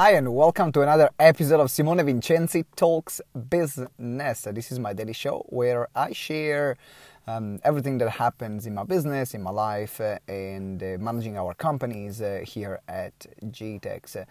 Hi, and welcome to another episode of Simone Vincenzi Talks Business. This is my daily show where I share um, everything that happens in my business, in my life, uh, and uh, managing our companies uh, here at GTEx.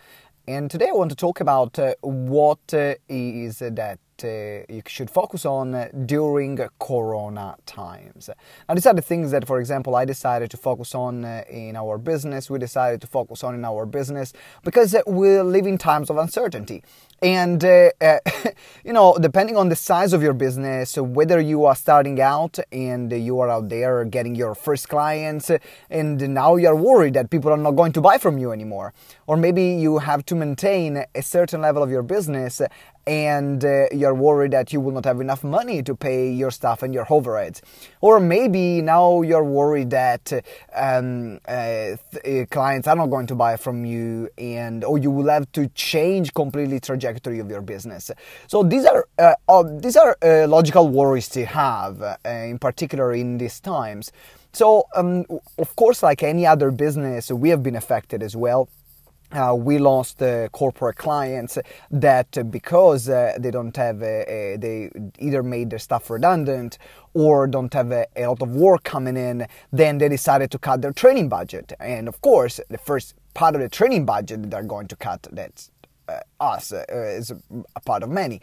And today I want to talk about uh, what uh, is that uh, you should focus on during corona times. Now, these are the things that, for example, I decided to focus on uh, in our business. We decided to focus on in our business because uh, we're living times of uncertainty. And, uh, uh, you know, depending on the size of your business, whether you are starting out and you are out there getting your first clients and now you're worried that people are not going to buy from you anymore, or maybe you have to maintain a certain level of your business and uh, you're worried that you will not have enough money to pay your staff and your overheads. Or maybe now you're worried that um, uh, th- uh, clients are not going to buy from you and or you will have to change completely trajectory of your business. So these are uh, uh these are uh, logical worries to have, in particular in these times. So um, of course, like any other business, we have been affected as well uh, we lost uh, corporate clients that uh, because uh, they don't have a, a, they either made their staff redundant or don't have a, a, lot of work coming in then they decided to cut their training budget. And of course the first part of the training budget they're going to cut that's uh, us uh, is a part of many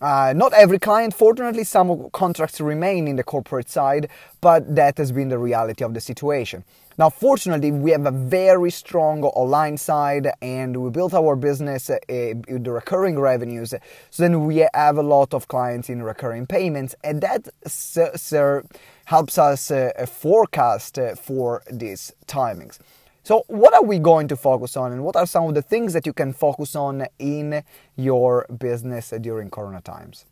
uh, not every client, fortunately, some contracts remain in the corporate side, but that has been the reality of the situation. Now, fortunately, we have a very strong online side and we built our business uh, with the recurring revenues. So then we have a lot of clients in recurring payments, and that sir, helps us uh, forecast uh, for these timings. So, what are we going to focus on, and what are some of the things that you can focus on in your business during Corona times?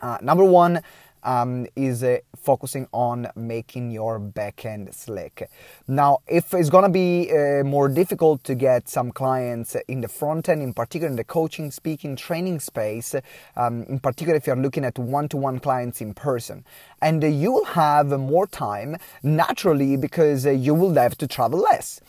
Uh, number one, um, is uh, focusing on making your backend slick. Now, if it's gonna be uh, more difficult to get some clients in the front end, in particular in the coaching, speaking, training space, um, in particular if you're looking at one-to-one clients in person, and you will have more time naturally because uh, you will have to travel less.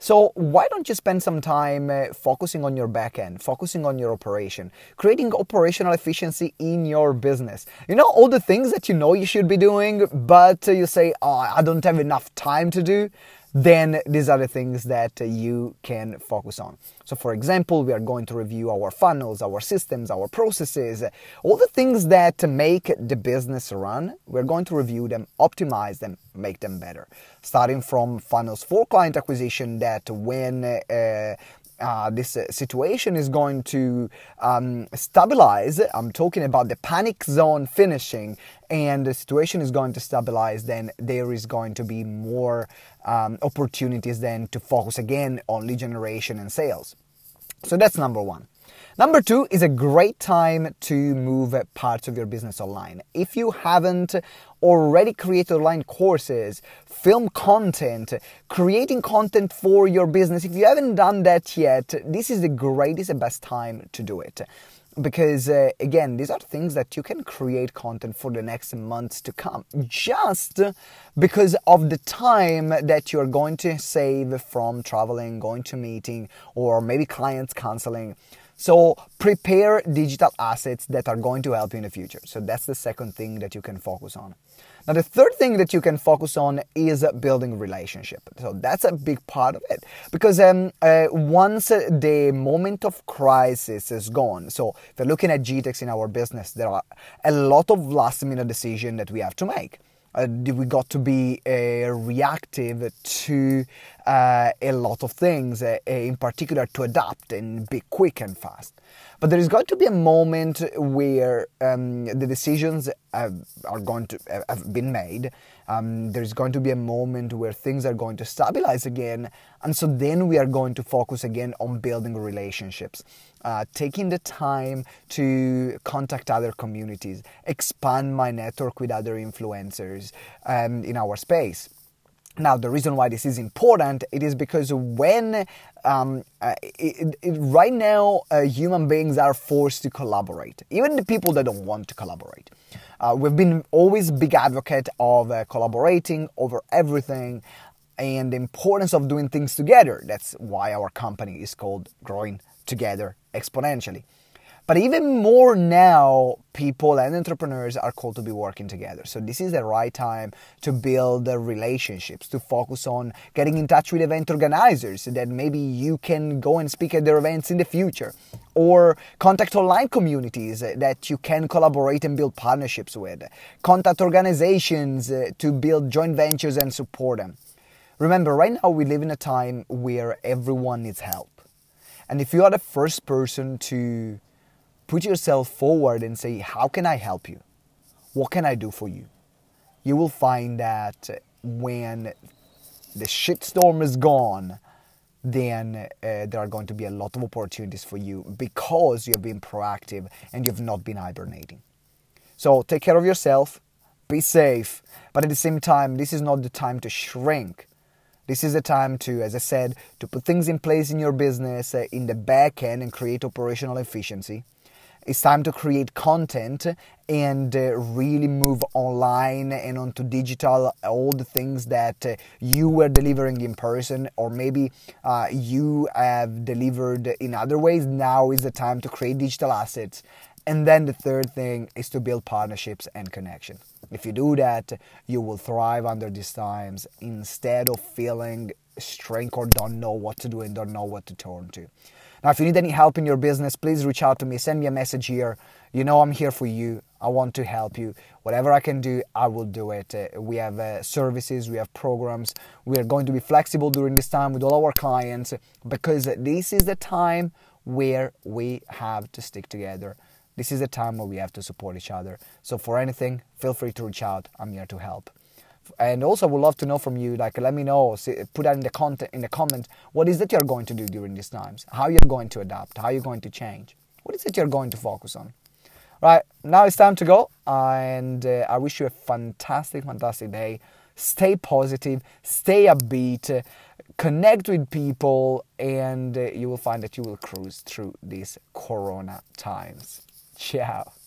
So why don't you spend some time uh, focusing on your backend, focusing on your operation, creating operational efficiency in your business? You know all the things that you know you should be doing, but uh, you say, "Oh, I don't have enough time to do." Then these are the things that you can focus on. So, for example, we are going to review our funnels, our systems, our processes, all the things that make the business run. We're going to review them, optimize them, make them better. Starting from funnels for client acquisition, that when uh, uh, this uh, situation is going to um, stabilize. I'm talking about the panic zone finishing, and the situation is going to stabilize. Then there is going to be more um, opportunities then to focus again on lead generation and sales. So that's number one. Number two is a great time to move parts of your business online. If you haven't already created online courses, film content, creating content for your business, if you haven't done that yet, this is the greatest, and best time to do it because uh, again these are things that you can create content for the next months to come just because of the time that you're going to save from traveling going to meeting or maybe clients canceling so prepare digital assets that are going to help you in the future. So that's the second thing that you can focus on. Now the third thing that you can focus on is building relationship. So that's a big part of it because um, uh, once the moment of crisis is gone. So if you're looking at GTEx in our business, there are a lot of last minute decision that we have to make uh, we got to be uh, reactive to uh, a lot of things, uh, in particular to adapt and be quick and fast. But there is going to be a moment where um, the decisions are going to have been made. Um, there is going to be a moment where things are going to stabilize again, and so then we are going to focus again on building relationships, uh, taking the time to contact other communities, expand my network with other influencers um, in our space. Now, the reason why this is important it is because when um, uh, it, it, right now uh, human beings are forced to collaborate, even the people that don't want to collaborate. Uh, we've been always big advocate of uh, collaborating over everything and the importance of doing things together. That's why our company is called Growing together exponentially. But even more now, people and entrepreneurs are called to be working together. So this is the right time to build relationships, to focus on getting in touch with event organizers that maybe you can go and speak at their events in the future, or contact online communities that you can collaborate and build partnerships with, contact organizations uh, to build joint ventures and support them. Remember, right now we live in a time where everyone needs help. And if you are the first person to put yourself forward and say, How can I help you? What can I do for you? You will find that when the shitstorm is gone, then uh, there are going to be a lot of opportunities for you because you have been proactive and you have not been hibernating. So take care of yourself, be safe, but at the same time, this is not the time to shrink. This is the time to, as I said, to put things in place in your business uh, in the back end and create operational efficiency. It's time to create content and uh, really move online and onto digital all the things that uh, you were delivering in person or maybe uh, you have delivered in other ways. Now is the time to create digital assets. And then the third thing is to build partnerships and connection. If you do that, you will thrive under these times instead of feeling strange or don't know what to do and don't know what to turn to. Now, if you need any help in your business, please reach out to me. Send me a message here. You know I'm here for you. I want to help you. Whatever I can do, I will do it. Uh, we have uh, services, we have programs. We are going to be flexible during this time with all our clients because this is the time where we have to stick together. This is the time where we have to support each other. So, for anything, feel free to reach out. I'm here to help and also I would love to know from you like let me know put that in the content in the comment what is it you're going to do during these times? How you're going to adapt? How you're going to change? What is it you're going to focus on? Right now it's time to go and uh, I wish you a fantastic fantastic day. Stay positive stay upbeat connect with people and uh, you will find that you will cruise through these corona times. Ciao